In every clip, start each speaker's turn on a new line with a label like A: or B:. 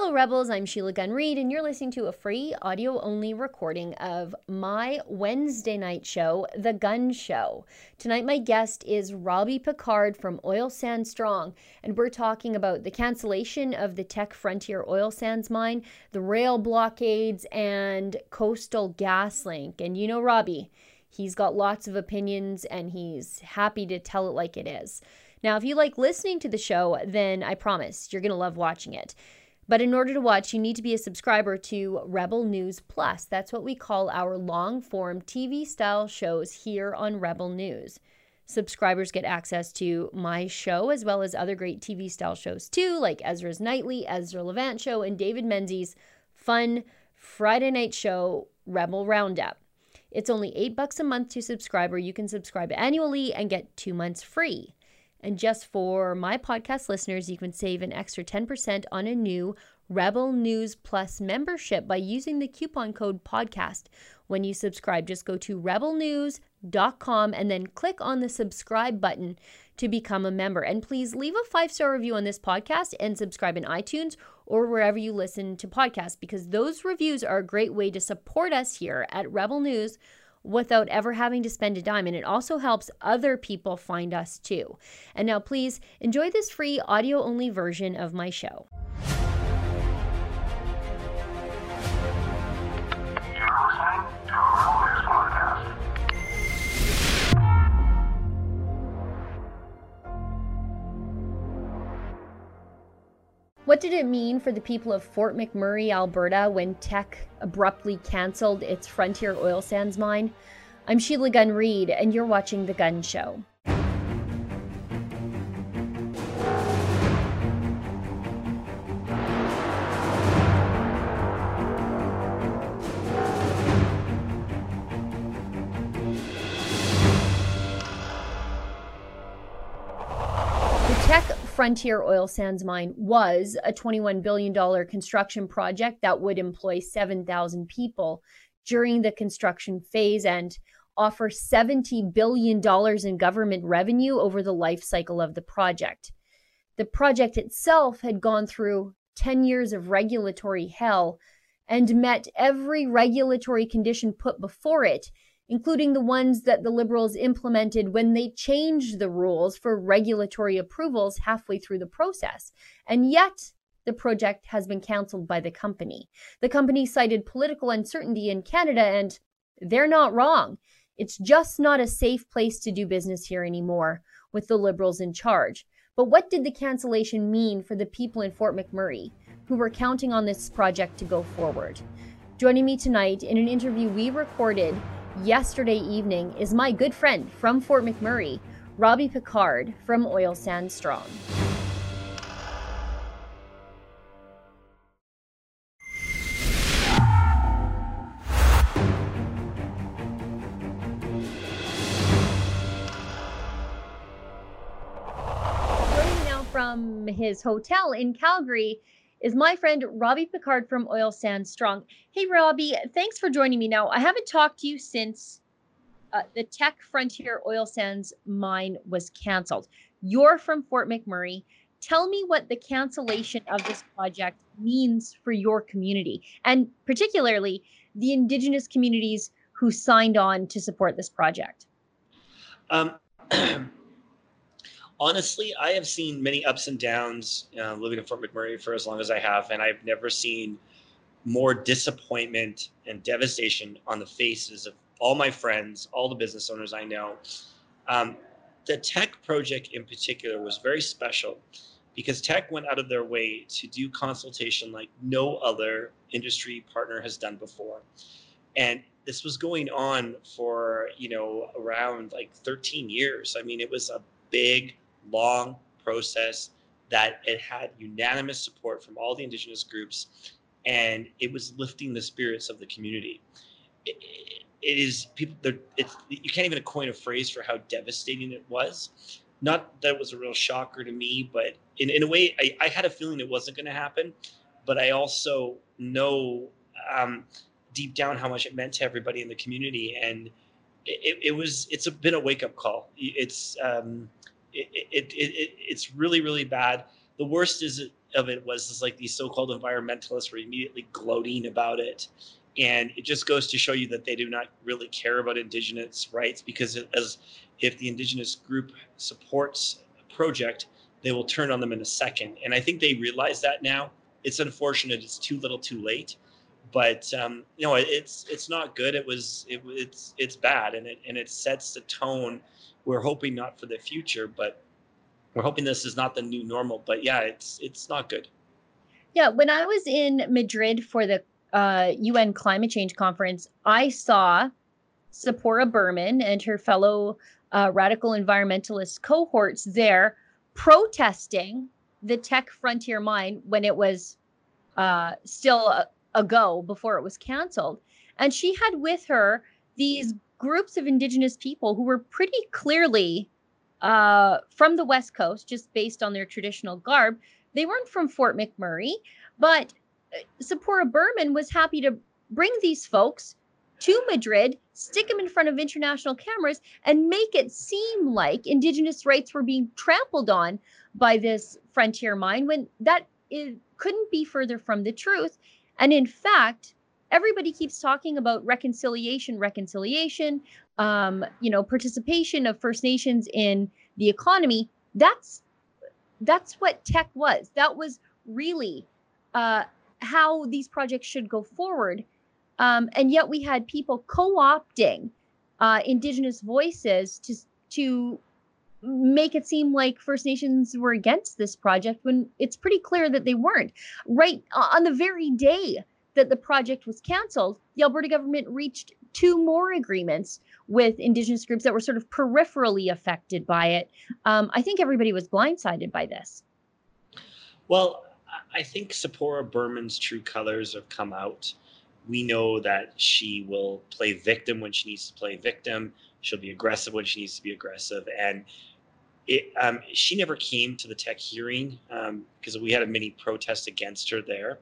A: Hello, Rebels. I'm Sheila Gunn Reid, and you're listening to a free audio only recording of my Wednesday night show, The Gun Show. Tonight, my guest is Robbie Picard from Oil Sands Strong, and we're talking about the cancellation of the Teck Frontier Oil Sands mine, the rail blockades, and Coastal GasLink. And you know, Robbie, he's got lots of opinions and he's happy to tell it like it is. Now, if you like listening to the show, then I promise you're going to love watching it. But in order to watch, you need to be a subscriber to Rebel News Plus. That's what we call our long form TV style shows here on Rebel News. Subscribers get access to my show as well as other great TV style shows too, like Ezra's Nightly, Ezra Levant Show, and David Menzies' fun Friday night show, Rebel Roundup. It's only eight bucks a month to subscribe, or you can subscribe annually and get two months free. And just for my podcast listeners, you can save an extra 10% on a new Rebel News Plus membership by using the coupon code podcast. When you subscribe, just go to rebelnews.com and then click on the subscribe button to become a member. And please leave a five star review on this podcast and subscribe in iTunes or wherever you listen to podcasts because those reviews are a great way to support us here at Rebel News without ever having to spend a dime. And it also helps other people find us too. And now, please enjoy this free audio only version of my show. What did it mean for the people of Fort McMurray, Alberta, when Teck abruptly canceled its Frontier Oil Sands mine? I'm Sheila Gunn Reid, and you're watching The Gun Show. Frontier Oil Sands Mine was a $21 billion construction project that would employ 7,000 people during the construction phase and offer $70 billion in government revenue over the life cycle of the project. The project itself had gone through 10 years of regulatory hell and met every regulatory condition put before it including the ones that the Liberals implemented when they changed the rules for regulatory approvals halfway through the process. And yet, the project has been cancelled by the company. The company cited political uncertainty in Canada, and they're not wrong. It's just not a safe place to do business here anymore with the Liberals in charge. But what did the cancellation mean for the people in Fort McMurray who were counting on this project to go forward? Joining me tonight in an interview we recorded yesterday evening is my good friend from Fort McMurray, Robbie Picard from Oil Sands Strong. From his hotel in Calgary is my friend Robbie Picard from Oil Sands Strong. Hey, Robbie, thanks for joining me. Now, I haven't talked to you since uh, the Teck Frontier Oil Sands mine was canceled. You're from Fort McMurray. Tell me what the cancellation of this project means for your community, and particularly the Indigenous communities who signed on to support this project.
B: Um, honestly, I have seen many ups and downs uh, living in Fort McMurray for as long as I have, and I've never seen more disappointment and devastation on the faces of all my friends, all the business owners I know. Um, the Teck project in particular was very special because Teck went out of their way to do consultation like no other industry partner has done before. And this was going on for, you know, around like 13 years. I mean, it was a big long process that it had unanimous support from all the indigenous groups and it was lifting the spirits of the community. It, it is people it's you can't even coin a phrase for how devastating it was. Not that it was a real shocker to me but in, in a way I, I had a feeling it wasn't going to happen but i also know um, deep down how much it meant to everybody in the community and it, it was it's a, been a wake-up call. It's um, it, it, it, it's really really bad. The worst is of it was is like these so-called environmentalists were immediately gloating about it. And it just goes to show you that they do not really care about indigenous rights because as if the indigenous group supports a project they will turn on them in a second. And i think they realize that now. It's unfortunate. It's too little too late but um, you know it's it's not good. It was it, it's it's bad and it and it sets the tone. We're hoping not for the future but we're hoping this is not the new normal but yeah it's it's not good.
A: Yeah when i was in madrid for the uh, un climate change conference i saw Tzeporah Berman and her fellow uh, radical environmentalist cohorts there protesting the Teck frontier mine when it was uh, still a, a before it was canceled and she had with her these groups of indigenous people who were pretty clearly uh, from the West Coast, just based on their traditional garb. They weren't from Fort McMurray, but uh, Berman was happy to bring these folks to Madrid, stick them in front of international cameras, and make it seem like Indigenous rights were being trampled on by this frontier mine when that is, couldn't be further from the truth. And in fact, everybody keeps talking about reconciliation, reconciliation, um, you know, participation of First Nations in the economy. That's that's what Teck was. That was really uh, how these projects should go forward. Um, and yet we had people co-opting uh, Indigenous voices to to make it seem like First Nations were against this project when it's pretty clear that they weren't. Right on the very day that the project was canceled, the Alberta government reached two more agreements with Indigenous groups that were sort of peripherally affected by it. Um, I think everybody was blindsided by this.
B: Well, I think Tzeporah Berman's true colors have come out. We know that she will play victim when she needs to play victim. She'll be aggressive when she needs to be aggressive. And it, um, she never came to the Teck hearing because um, we had a mini protest against her there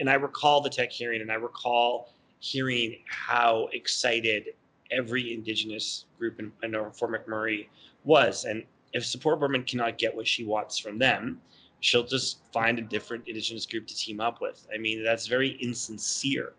B: and I recall the Teck hearing, and I recall hearing how excited every Indigenous group in, in Fort McMurray was. And if Tzeporah Berman cannot get what she wants from them, she'll just find a different Indigenous group to team up with. I mean, that's very insincere.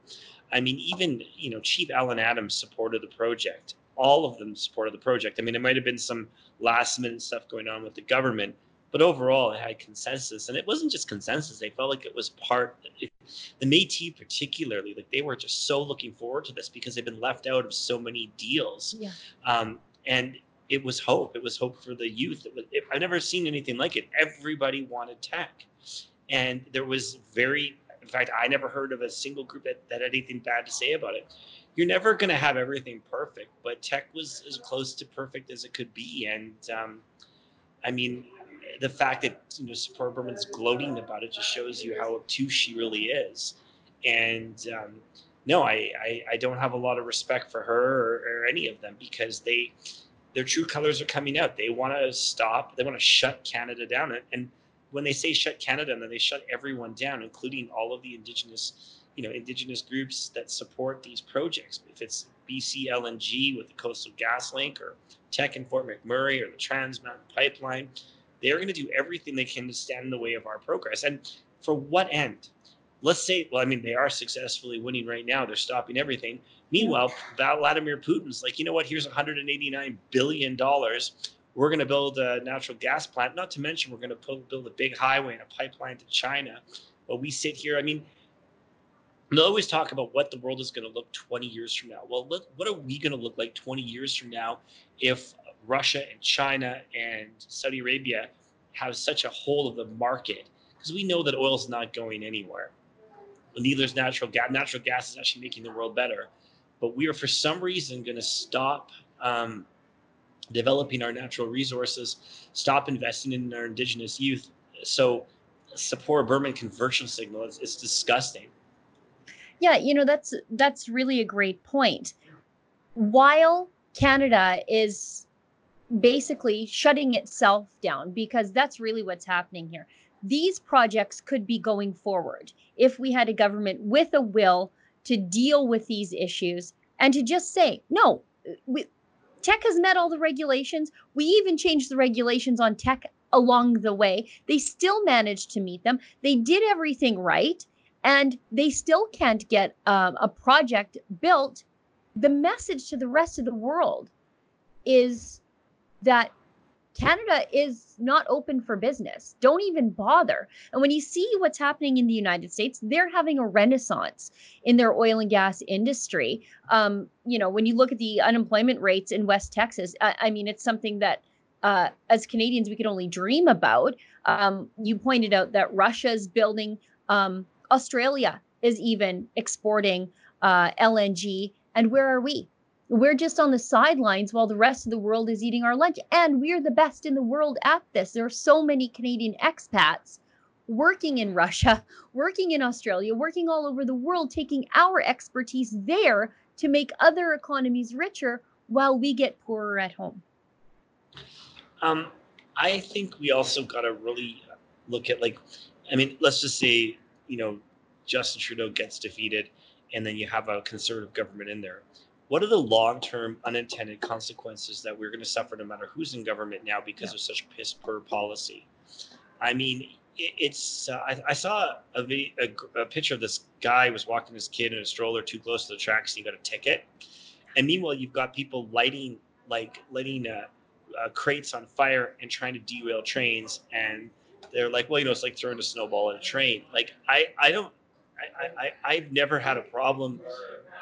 B: I mean, even you know, Chief Allan Adams supported the project. All of them supported the project. I mean, it might have been some last minute stuff going on with the government, but overall it had consensus and it wasn't just consensus. They felt like it was part it, the métis particularly like they were just so looking forward to this because they've been left out of so many deals.
A: Yeah.
B: um, and it was hope. It was hope for the youth. It was, it, i've never seen anything like it. Everybody wanted Teck, and there was very in fact i never heard of a single group that, that had anything bad to say about it you're never going to have everything perfect but Teck was as close to perfect as it could be and um, i mean the fact that you know Tzeporah Berman's gloating about it just shows you how obtuse she really is. And um, no, I, I, I don't have a lot of respect for her or, or any of them because they their true colors are coming out. They want to stop. They want to shut Canada down. And when they say shut Canada, then they shut everyone down, including all of the indigenous, you know, indigenous groups that support these projects. If it's BC LNG with the Coastal GasLink, or Teck in Fort McMurray, or the Trans Mountain Pipeline, they're going to do everything they can to stand in the way of our progress. And for what end? Let's say, well, I mean, they are successfully winning right now. They're stopping everything. Meanwhile, Vladimir Putin's like, you know what? Here's 189 billion dollars. We're going to build a natural gas plant. Not to mention, we're going to build a big highway and a pipeline to China. But we sit here. I mean, they always talk about what the world is going to look 20 years from now. Well, what are we going to look like 20 years from now if Russia and China and Saudi Arabia have such a hold of the market because we know that oil is not going anywhere. Neither is natural gas. Natural gas is actually making the world better, but we are for some reason going to stop um, developing our natural resources, stop investing in our indigenous youth. So, Tzeporah Berman conversion signal. It's, it's disgusting.
A: Yeah, you know that's that's really a great point. While Canada is basically shutting itself down because that's really what's happening here. These projects could be going forward if we had a government with a will to deal with these issues and to just say, no, we, Teck has met all the regulations. We even changed the regulations on Teck along the way. They still managed to meet them. They did everything right, and they still can't get um, a project built. The message to the rest of the world is that Canada is not open for business. Don't even bother. And when you see what's happening in the United States, they're having a renaissance in their oil and gas industry. Um, you know, when you look at the unemployment rates in West Texas, I, I mean, it's something that uh, as Canadians we could only dream about. Um, you pointed out that Russia's building, um, Australia is even exporting uh, LNG. And where are we? We're just on the sidelines while the rest of the world is eating our lunch. And we're the best in the world at this. There are so many Canadian expats working in Russia, working in Australia, working all over the world, taking our expertise there to make other economies richer while we get poorer at home.
B: Um, I think we also got to really look at, like, I mean, let's just say, you know, Justin Trudeau gets defeated and then you have a conservative government in there. What are the long-term unintended consequences that we're going to suffer no matter who's in government now because yeah. of such piss poor policy? I mean it's uh, I, I, saw a, video, a, a, picture of this guy was walking his kid in a stroller too close to the tracks and he got a ticket. And meanwhile you've got people lighting like lighting uh, uh, crates on fire and trying to derail trains and they're like well you know it's like throwing a snowball at a train like i i don't I, I, I've never had a problem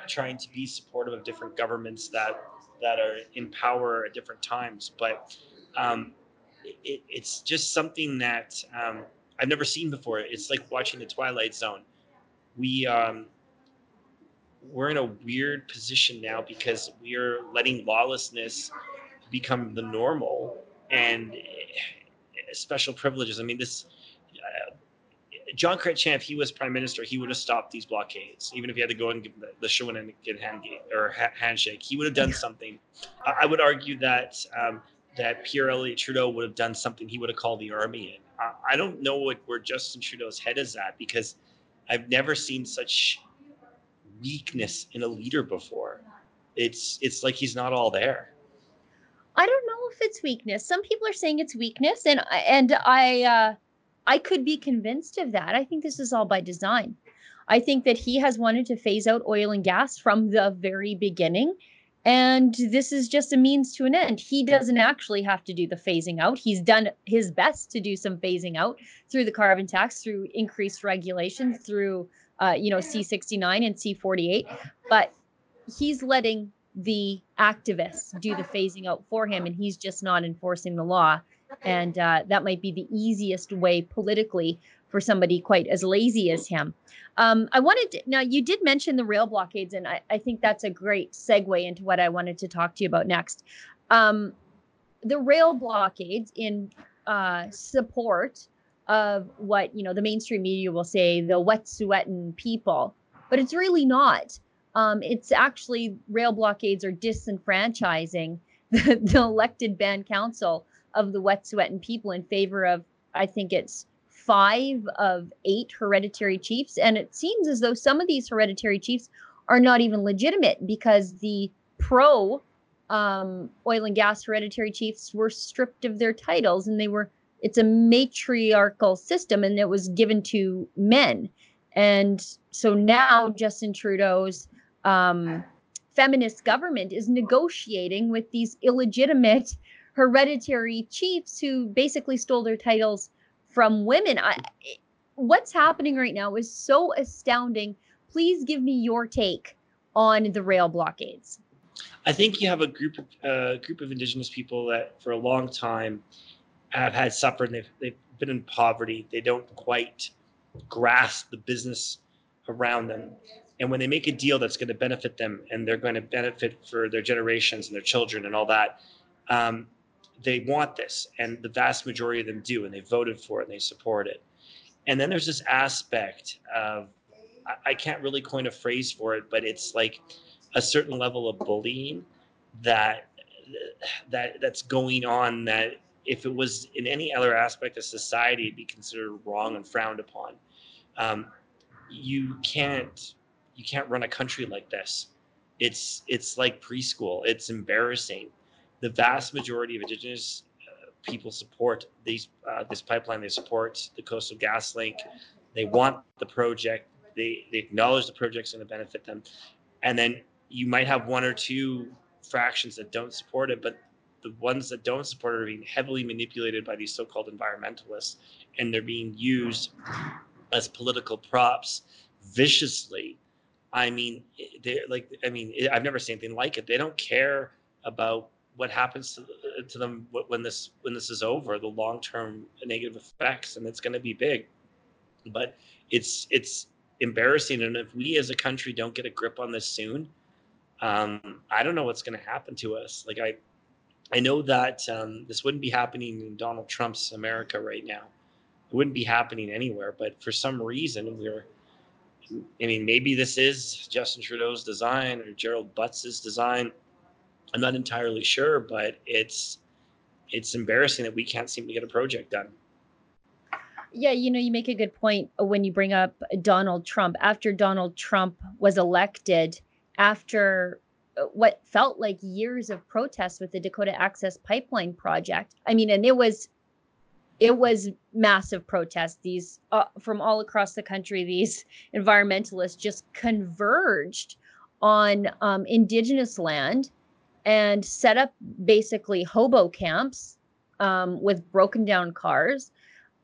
B: trying to be supportive of different governments that that are in power at different times. But um, it, it's just something that um, I've never seen before. It's like watching the Twilight Zone. We um, we're in a weird position now because we are letting lawlessness become the normal and special privileges. I mean, this John Chrétien, if he was prime minister, he would have stopped these blockades, even if he had to go and give the, the Shawinigan hand or ha- handshake. He would have done something. I, I would argue that um, that Pierre Elliott Trudeau would have done something. He would have called the army in. I, I don't know what where Justin Trudeau's head is at because I've never seen such weakness in a leader before. It's it's like he's not all there.
A: I don't know if it's weakness. Some people are saying it's weakness, and and I. Uh I could be convinced of that. I think this is all by design. I think that he has wanted to phase out oil and gas from the very beginning. And this is just a means to an end. He doesn't actually have to do the phasing out. He's done his best to do some phasing out through the carbon tax, through increased regulation, through uh, you know C69 and C48. But he's letting the activists do the phasing out for him, and he's just not enforcing the law and uh, that might be the easiest way politically for somebody quite as lazy as him. Um, I wanted to, now you did mention the rail blockades, and I, I, think that's a great segue into what I wanted to talk to you about next. Um, the rail blockades in uh, support of what you know the mainstream media will say the Wet'suwet'en people, but it's really not. Um, it's actually rail blockades are disenfranchising the, the elected band council of the Wet'suwet'en people in favor of, I think it's five of eight hereditary chiefs. And it seems as though some of these hereditary chiefs are not even legitimate because the pro um, oil and gas hereditary chiefs were stripped of their titles and they were, it's a matriarchal system and it was given to men. And so now Justin Trudeau's um, feminist government is negotiating with these illegitimate hereditary chiefs who basically stole their titles from women. I, what's happening right now is so astounding. Please give me your take on the rail blockades.
B: I think you have a group of uh, group of indigenous people that for a long time have had suffered. They've they've been in poverty. They don't quite grasp the business around them. And when they make a deal that's going to benefit them and they're going to benefit for their generations and their children and all that, um, they want this, and the vast majority of them do, and they voted for it and they support it. And then there's this aspect of I, I can't really coin a phrase for it, but it's like a certain level of bullying that that that's going on that if it was in any other aspect of society it'd be considered wrong and frowned upon um, you can't you can't run a country like this it's it's like preschool it's embarrassing the vast majority of indigenous uh, people support these uh, this pipeline. They support the Coastal GasLink. They want the project. They they acknowledge the project's going to benefit them, and then you might have one or two fractions that don't support it, but the ones that don't support it are being heavily manipulated by these so-called environmentalists, and they're being used as political props viciously. I mean, they're like, I mean, I've never seen anything like it. They don't care about what happens to, to them when this when this is over, the long-term negative effects, and it's going to be big. But it's it's embarrassing, and if we as a country don't get a grip on this soon, um, I don't know what's going to happen to us. Like I, I know that um, this wouldn't be happening in Donald Trump's America right now. It wouldn't be happening anywhere. But for some reason, we're. I mean, maybe this is Justin Trudeau's design or Gerald Butts's design. I'm not entirely sure, but it's it's embarrassing that we can't seem to get a project done.
A: Yeah, you know, you make a good point when you bring up Donald Trump. After Donald Trump was elected, after what felt like years of protests with the Dakota Access Pipeline project. I mean, and it was it was massive protests. These uh, from all across the country, these environmentalists just converged on um, indigenous land and set up basically hobo camps um, with broken down cars.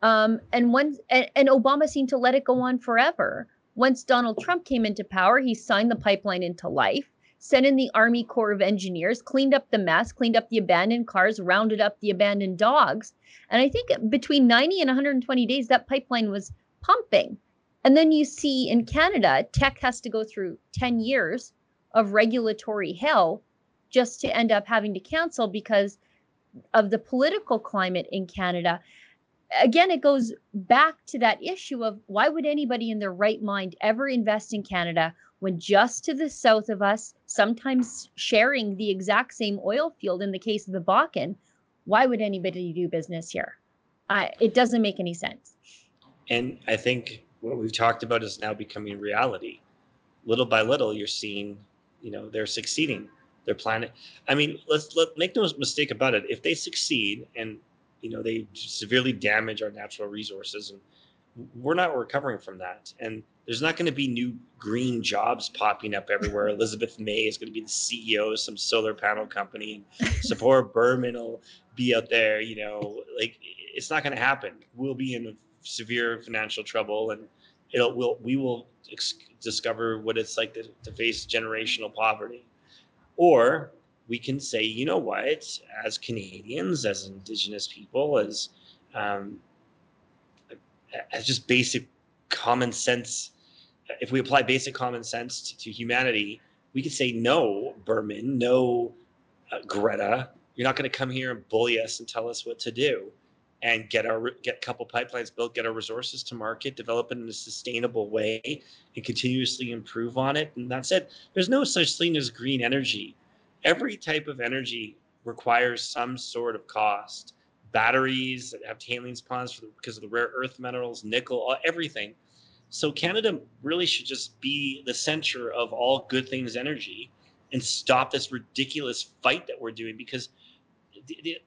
A: Um, and one and, and Obama seemed to let it go on forever. Once Donald Trump came into power, he signed the pipeline into life, sent in the Army Corps of Engineers, cleaned up the mess, cleaned up the abandoned cars, rounded up the abandoned dogs. And I think between 90 and 120 days, that pipeline was pumping. And then you see in Canada, Teck has to go through 10 years of regulatory hell just to end up having to cancel because of the political climate in Canada again, it goes back to that issue of why would anybody in their right mind ever invest in Canada when just to the south of us, sometimes sharing the exact same oil field in the case of the Bakken, why would anybody do business here? It doesn't make any sense.
B: And I think what we've talked about is now becoming reality. Little by little, you're seeing, you know, they're succeeding. They're planning. I mean, let's let make no mistake about it. If they succeed, and you know they severely damage our natural resources and we're not recovering from that. And there's not going to be new green jobs popping up everywhere. Elizabeth may is going to be the ceo of some solar panel company. Tzeporah Berman will be out there you know like it's not going to happen. We'll be in severe financial trouble and it'll will we will ex- discover what it's like to, to face generational poverty. Or we can say, you know what, as Canadians, as Indigenous people, as um, as just basic common sense, if we apply basic common sense to, to humanity, we could say, no, Berman, no, uh, Greta, you're not going to come here and bully us and tell us what to do and get our get a couple pipelines built, get our resources to market, develop it in a sustainable way, and continuously improve on it. And that's it. There's no such thing as green energy every type of energy requires some sort of cost. Batteries that have tailings ponds the, because of the rare earth minerals, nickel, everything. So Canada really should just be the center of all good things energy and stop this ridiculous fight that we're doing because the, the,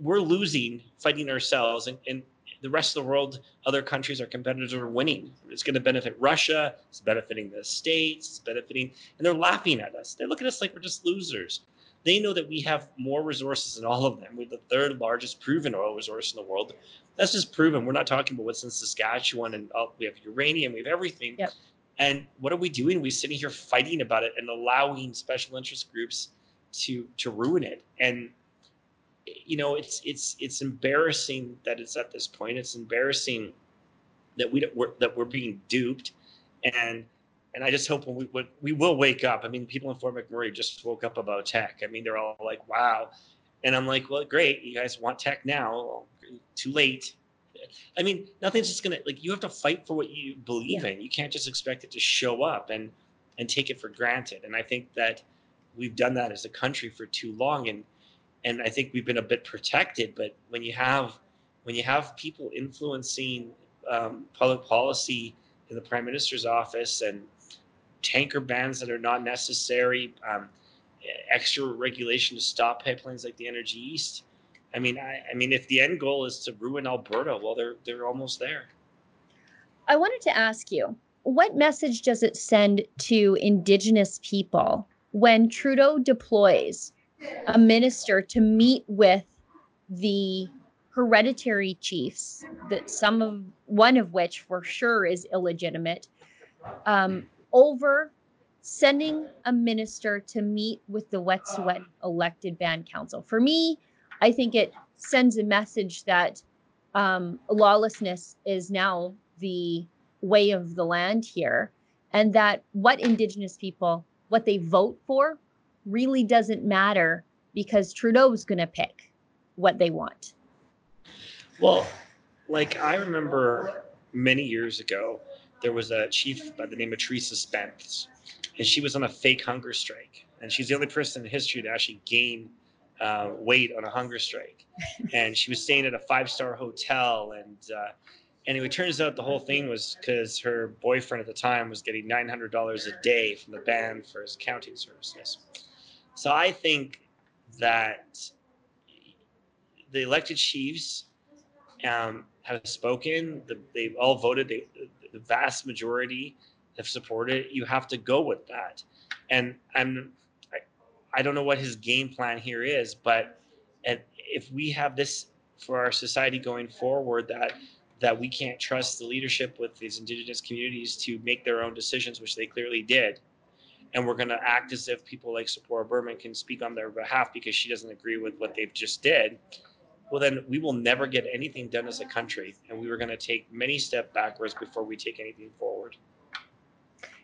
B: we're losing fighting ourselves and, and the rest of the world, other countries, our competitors are winning. It's going to benefit Russia. It's benefiting the states. It's benefiting, and they're laughing at us. They look at us like we're just losers. They know that we have more resources than all of them. We're the third largest proven oil resource in the world. That's just proven. We're not talking about what's in Saskatchewan and oh, we have uranium, we have everything.
A: Yep.
B: And what are we doing? We're sitting here fighting about it and allowing special interest groups to to ruin it. And you know, it's it's it's embarrassing that it's at this point. It's embarrassing that we we're, that we're being duped, and and I just hope when we when we will wake up. I mean, people in Fort McMurray just woke up about Teck. I mean, they're all like, "Wow," and I'm like, "Well, great, you guys want Teck now? Well, too late." I mean, nothing's just gonna like you have to fight for what you believe yeah. in. You can't just expect it to show up and and take it for granted. And I think that we've done that as a country for too long. And and I think we've been a bit protected. But when you have when you have people influencing um, public policy in the prime minister's office and tanker bans that are not necessary, um, extra regulation to stop pipelines like the Energy East, I mean, I, I mean, if the end goal is to ruin Alberta, well, they're they're almost there.
A: I wanted to ask you, what message does it send to Indigenous people when Trudeau deploys a minister to meet with the hereditary chiefs that some of one of which for sure is illegitimate um, over sending a minister to meet with the Wet'suwet'en elected band council. For me i think it sends a message that um, lawlessness is now the way of the land here and that what indigenous people what they vote for really doesn't matter because trudeau's going to pick what they want.
B: Well, like I remember many years ago, there was a chief by the name of Theresa Spence, and she was on a fake hunger strike. And she's the only person in history to actually gain uh, weight on a hunger strike. and she was staying at a five star hotel. And uh, anyway, it turns out the whole thing was because her boyfriend at the time was getting $900 a day from the band for his accounting services. So I think that the elected chiefs um, have spoken. The, they've all voted. They, the vast majority have supported. You have to go with that. And I'm, I, don't know what his game plan here is, but if we have this for our society going forward, that that we can't trust the leadership with these indigenous communities to make their own decisions, which they clearly did. And we're going to act as if people like Tzeporah Berman can speak on their behalf because she doesn't agree with what they've just did well, then we will never get anything done as a country. And we were going to take many steps backwards before we take anything forward.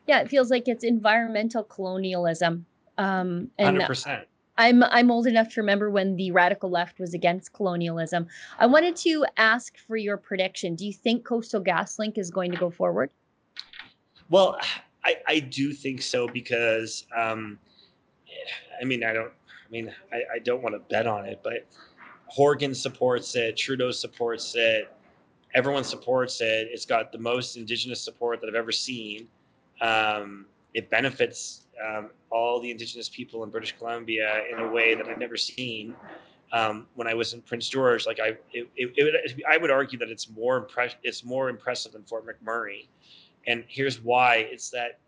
A: Yeah, it feels like it's environmental colonialism. Um, and
B: 100%.
A: I'm I'm old enough to remember when the radical left was against colonialism. I wanted to ask for your prediction. Do you think Coastal GasLink is going to go forward?
B: Well, I, I do think so because um, I mean I don't I mean I, I don't want to bet on it, but Horgan supports it, Trudeau supports it, everyone supports it. It's got the most Indigenous support that I've ever seen. Um, it benefits um, all the Indigenous people in British Columbia in a way that I've never seen. Um, when I was in Prince George, like I, it, it, it, I would argue that it's more impress, it's more impressive than Fort McMurray, and here's why: it's that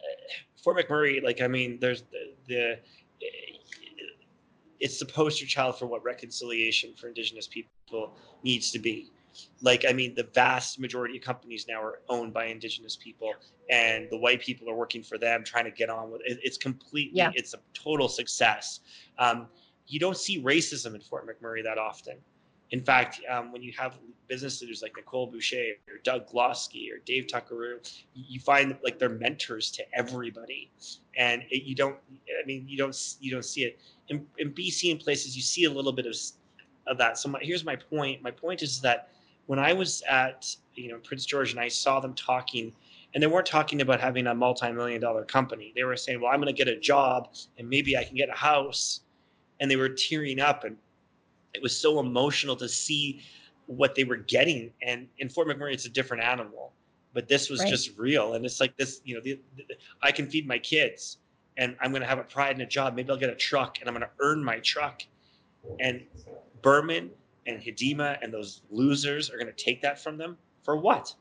B: uh, Fort McMurray, like I mean, there's the, the it's the poster child for what reconciliation for indigenous people needs to be. Like i mean the vast majority of companies now are owned by indigenous people and the white people are working for them trying to get on with it. It's completely yeah. it's a total success. Um, you don't see racism in fort mcmurray that often. In fact um, when you have business leaders like Nicole Bouchier or Doug Golosky or Dave Tuccaro you find like they're mentors to everybody. And it, you don't i mean you don't you don't see it in, in BC and places, you see a little bit of, of that. So my, here's my point. My point is that when I was at you know Prince George and I saw them talking, and they weren't talking about having a multi-million dollar company. They were saying, "Well, I'm going to get a job and maybe I can get a house," and they were tearing up, and it was so emotional to see what they were getting. And in Fort McMurray, it's a different animal, but this was right. just real. And it's like this, you know, the, the, I can feed my kids and I'm going to have a pride in a job. Maybe I'll get a truck and I'm going to earn my truck. And Berman and Hedema and those losers are going to take that from them for what?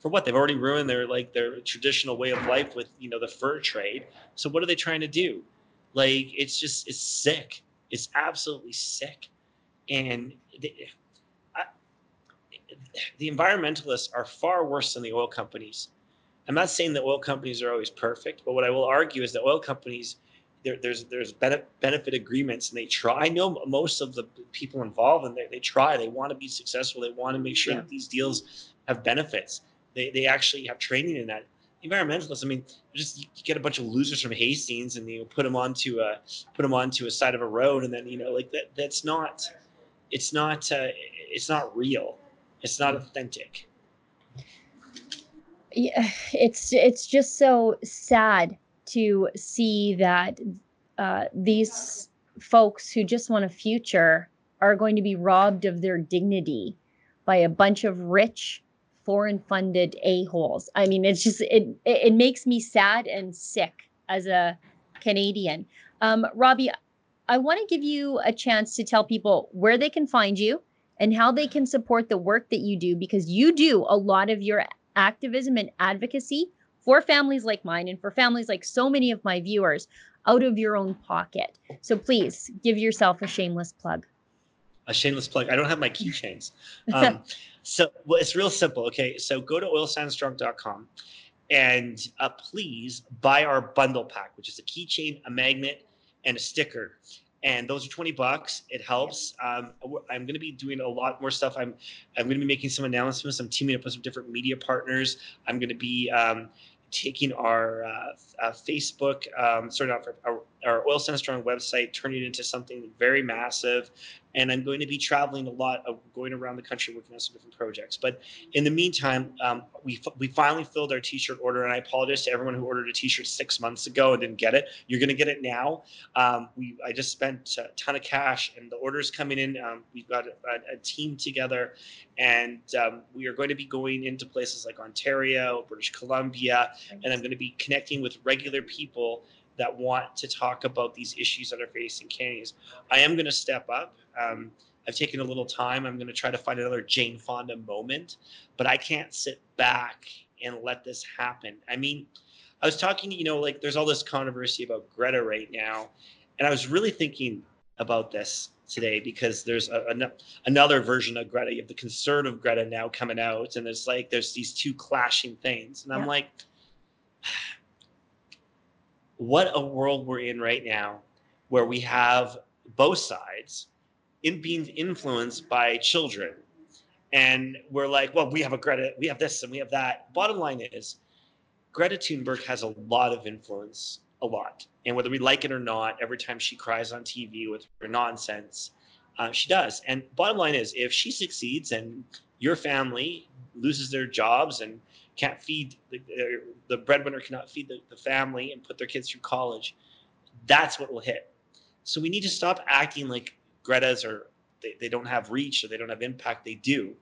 B: For what? They've already ruined their like their traditional way of life with you know the fur trade. So what are they trying to do? Like it's just it's sick. It's absolutely sick. And the, I, the environmentalists are far worse than the oil companies I'm not saying that oil companies are always perfect, but what I will argue is that oil companies there, there's there's benefit agreements and they try. I know most of the people involved and they, they try. They want to be successful. They want to make sure yeah. that these deals have benefits. They, they actually have training in that. Environmentalists, I mean, just you get a bunch of losers from Hastings and you put them onto a put them onto a side of a road and then you know like that. That's not. It's not. Uh, it's not real. It's not authentic
A: it's it's just so sad to see that uh, these folks who just want a future are going to be robbed of their dignity by a bunch of rich foreign funded a-holes. I mean it's just it it makes me sad and sick as a canadian. Um, robbie I want to give you a chance to tell people where they can find you and how they can support the work that you do because you do a lot of your activism and advocacy for families like mine and for families like so many of my viewers out of your own pocket. So please give yourself a shameless plug.
B: A shameless plug. I don't have my keychains. Um, so well, it's real simple. Okay. So go to oilsandstrong.com and uh, please buy our bundle pack, which is a keychain, a magnet, and a sticker and those are 20 bucks. It helps. Um, i'm going to be doing a lot more stuff. I'm i'm going to be making some announcements. I'm teaming up with some different media partners. I'm going to be um, taking our uh, uh, facebook um, starting off our, our Oil Sands Strong website turning it into something very massive and I'm going to be traveling a lot, of going around the country working on some different projects. But in the meantime, um, we we finally filled our T-shirt order, and I apologize to everyone who ordered a T-shirt six months ago and didn't get it. You're going to get it now. Um, we I just spent a ton of cash, and the orders coming in. Um, we've got a, a, team together, and um, we are going to be going into places like Ontario, British Columbia, and I'm going to be connecting with regular people that want to talk about these issues that are facing Canadians. I am going to step up. Um, I've taken a little time. I'm going to try to find another Jane Fonda moment, but I can't sit back and let this happen. I mean, I was talking, you know, like there's all this controversy about Greta right now, and I was really thinking about this today because there's a, another version of Greta. You have the conservative Greta now coming out, and it's like there's these two clashing things, and I'm like, what a world we're in right now, where we have both sides in being influenced by children. And we're like, well, we have a Greta, we have this and we have that. Bottom line is, Greta Thunberg has a lot of influence, a lot. And whether we like it or not, every time she cries on TV with her nonsense, uh, she does. And bottom line is, if she succeeds and your family loses their jobs and can't feed the, uh, the breadwinner cannot feed the, the family and put their kids through college, that's what will hit. So we need to stop acting like Greta's or they, they don't have reach or they don't have impact. They do.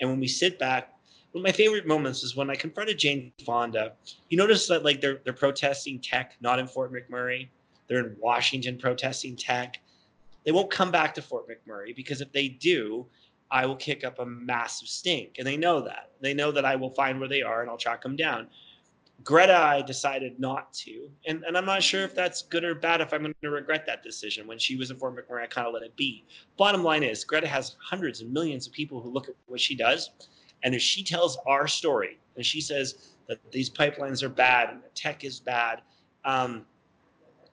B: And when we sit back, one of my favorite moments is when I confronted Jane Fonda. You notice that like they're they're protesting Teck, not in Fort McMurray. They're in Washington protesting Teck. They won't come back to Fort McMurray because if they do, I will kick up a massive stink. And they know that. They know that I will find where they are and I'll track them down. Greta, I decided not to. And, and I'm not sure if that's good or bad, if I'm going to regret that decision. When she was in Fort McMurray, I kind of let it be. Bottom line is, Greta has hundreds and millions of people who look at what she does. And if she tells our story and she says that these pipelines are bad and the Teck is bad, um,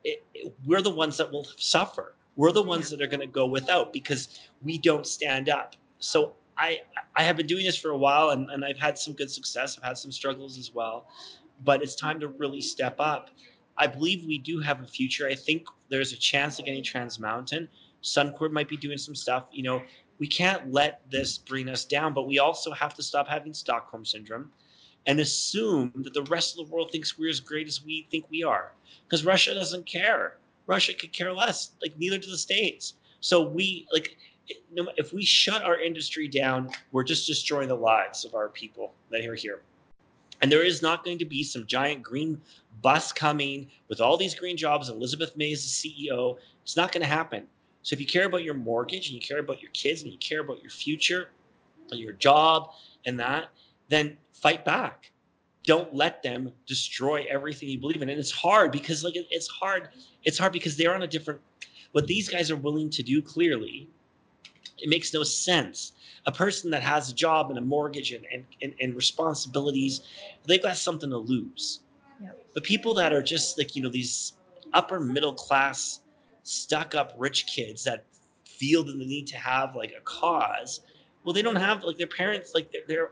B: it, it, we're the ones that will suffer. We're the ones that are going to go without because we don't stand up. So I, I have been doing this for a while and, and I've had some good success. I've had some struggles as well but it's time to really step up. I believe we do have a future. I think there's a chance of getting Trans Mountain. Suncor might be doing some stuff. You know, we can't let this bring us down, but we also have to stop having Stockholm syndrome and assume that the rest of the world thinks we're as great as we think we are. Because Russia doesn't care. Russia could care less. Like neither do the states. So we like if we shut our industry down, we're just destroying the lives of our people that are here. And there is not going to be some giant green bus coming with all these green jobs. Elizabeth May is the CEO. It's not going to happen. So if you care about your mortgage and you care about your kids and you care about your future, your job and that, then fight back. Don't let them destroy everything you believe in. And it's hard because like it's hard. It's hard because they're on a different what these guys are willing to do clearly it makes no sense. A person that has a job and a mortgage and, and, and, and responsibilities, they've got something to lose. Yep. But people that are just like, you know, these upper middle class, stuck up rich kids that feel the need to have like a cause, well, they don't have like their parents, like they're, they're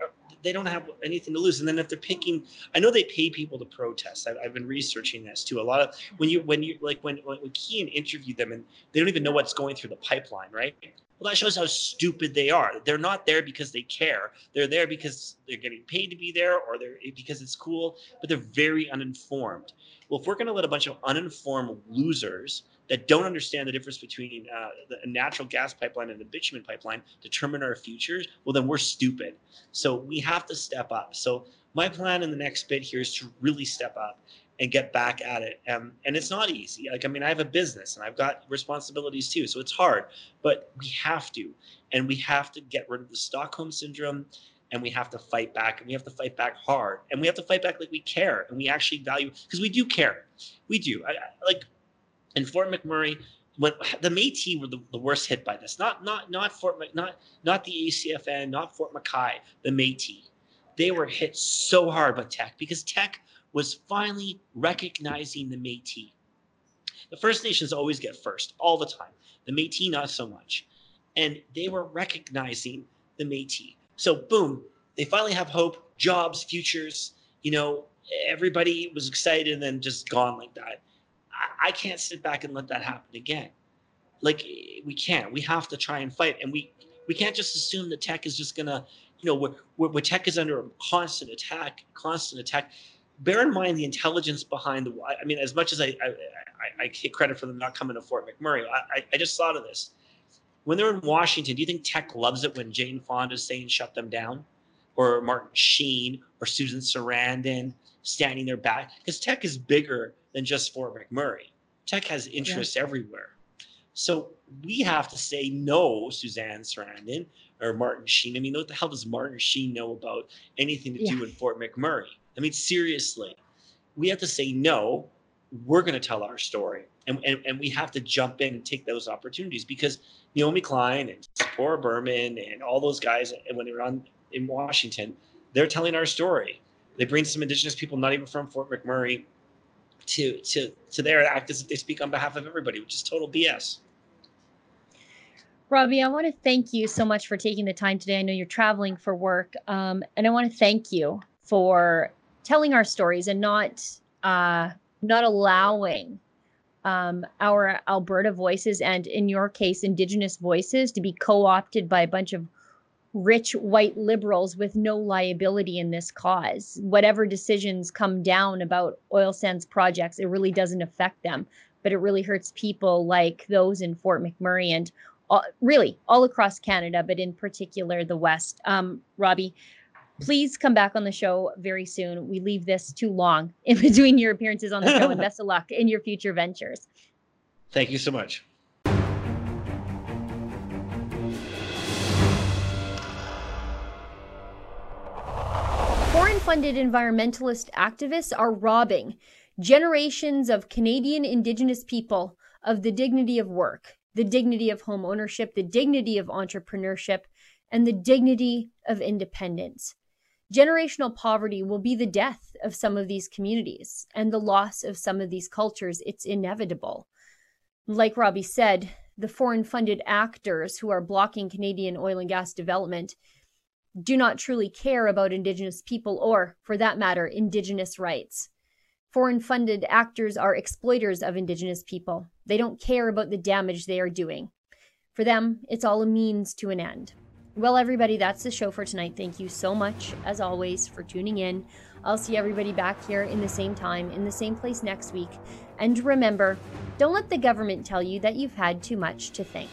B: they don't have anything to lose. And then if they're picking, I know they pay people to protest. I've, I've been researching this too. A lot of when you when you like when when Keean interviewed them and they don't even know what's going through the pipeline, right? Well, that shows how stupid they are. They're not there because they care. They're there because they're getting paid to be there or they're because it's cool, but they're very uninformed. Well, if we're going to let a bunch of uninformed losers that don't understand the difference between uh, the natural gas pipeline and the bitumen pipeline determine our futures, well, then we're stupid. So we have to step up. So my plan in the next bit here is to really step up and get back at it. Um, and it's not easy. Like, I mean, I have a business and I've got responsibilities too. So it's hard, but we have to. And we have to get rid of the Stockholm syndrome and we have to fight back and we have to fight back hard and we have to fight back like we care and we actually value because we do care. We do. I, I, like in Fort McMurray, when the Métis were the, the, worst hit by this, not not not Fort not not the ACFN, not Fort McKay, the Métis. They were hit so hard by Teck because Teck was finally recognizing the Métis. The First Nations always get first all the time. The Métis not so much, and they were recognizing the Métis. So boom, they finally have hope, jobs, futures. You know, everybody was excited and then just gone like that. I, can't sit back and let that happen again. Like we can't. We have to try and fight, and we we can't just assume that Teck is just gonna, you know, where, where Teck is under a constant attack, constant attack. Bear in mind the intelligence behind the. I mean, as much as I I, I, take credit for them not coming to Fort McMurray, I, I just thought of this when they're in Washington, do you think Teck loves it when Jane Fonda is saying shut them down? Or Martin Sheen or Susan Sarandon standing there back? Because Teck is bigger than just Fort McMurray. Teck has interests yeah. everywhere. So we have to say no, Suzanne Sarandon or Martin Sheen. I mean, what the hell does Martin Sheen know about anything to yeah. do with Fort McMurray? I mean, seriously, we have to say no. We're going to tell our story. And, and, and we have to jump in and take those opportunities because Naomi Klein and Tzeporah Berman and all those guys, and when they were on in Washington, they're telling our story. They bring some indigenous people, not even from Fort McMurray, to to to there act as if they speak on behalf of everybody, which is total BS.
A: Robbie, I want to thank you so much for taking the time today. I know you're traveling for work, um, and I want to thank you for telling our stories and not uh, not allowing um, our Alberta voices and, in your case, Indigenous voices to be co opted by a bunch of rich white liberals with no liability in this cause. Whatever decisions come down about oil sands projects, it really doesn't affect them, but it really hurts people like those in Fort McMurray and all, really all across Canada, but in particular the West. Um, Robbie, please come back on the show very soon. We leave this too long in between your appearances on the show, and best of luck in your future ventures.
B: Thank you so much.
A: Funded environmentalist activists are robbing generations of Canadian Indigenous people of the dignity of work, the dignity of home ownership, the dignity of entrepreneurship, and the dignity of independence. Generational poverty will be the death of some of these communities and the loss of some of these cultures. It's inevitable. Like Robbie said, the foreign funded actors who are blocking Canadian oil and gas development do not truly care about Indigenous people or, for that matter, Indigenous rights. Foreign funded actors are exploiters of Indigenous people. They don't care about the damage they are doing. For them, it's all a means to an end. Well, everybody, that's the show for tonight. Thank you so much, as always, for tuning in. I'll see everybody back here in the same time, in the same place next week. And remember, don't let the government tell you that you've had too much to think.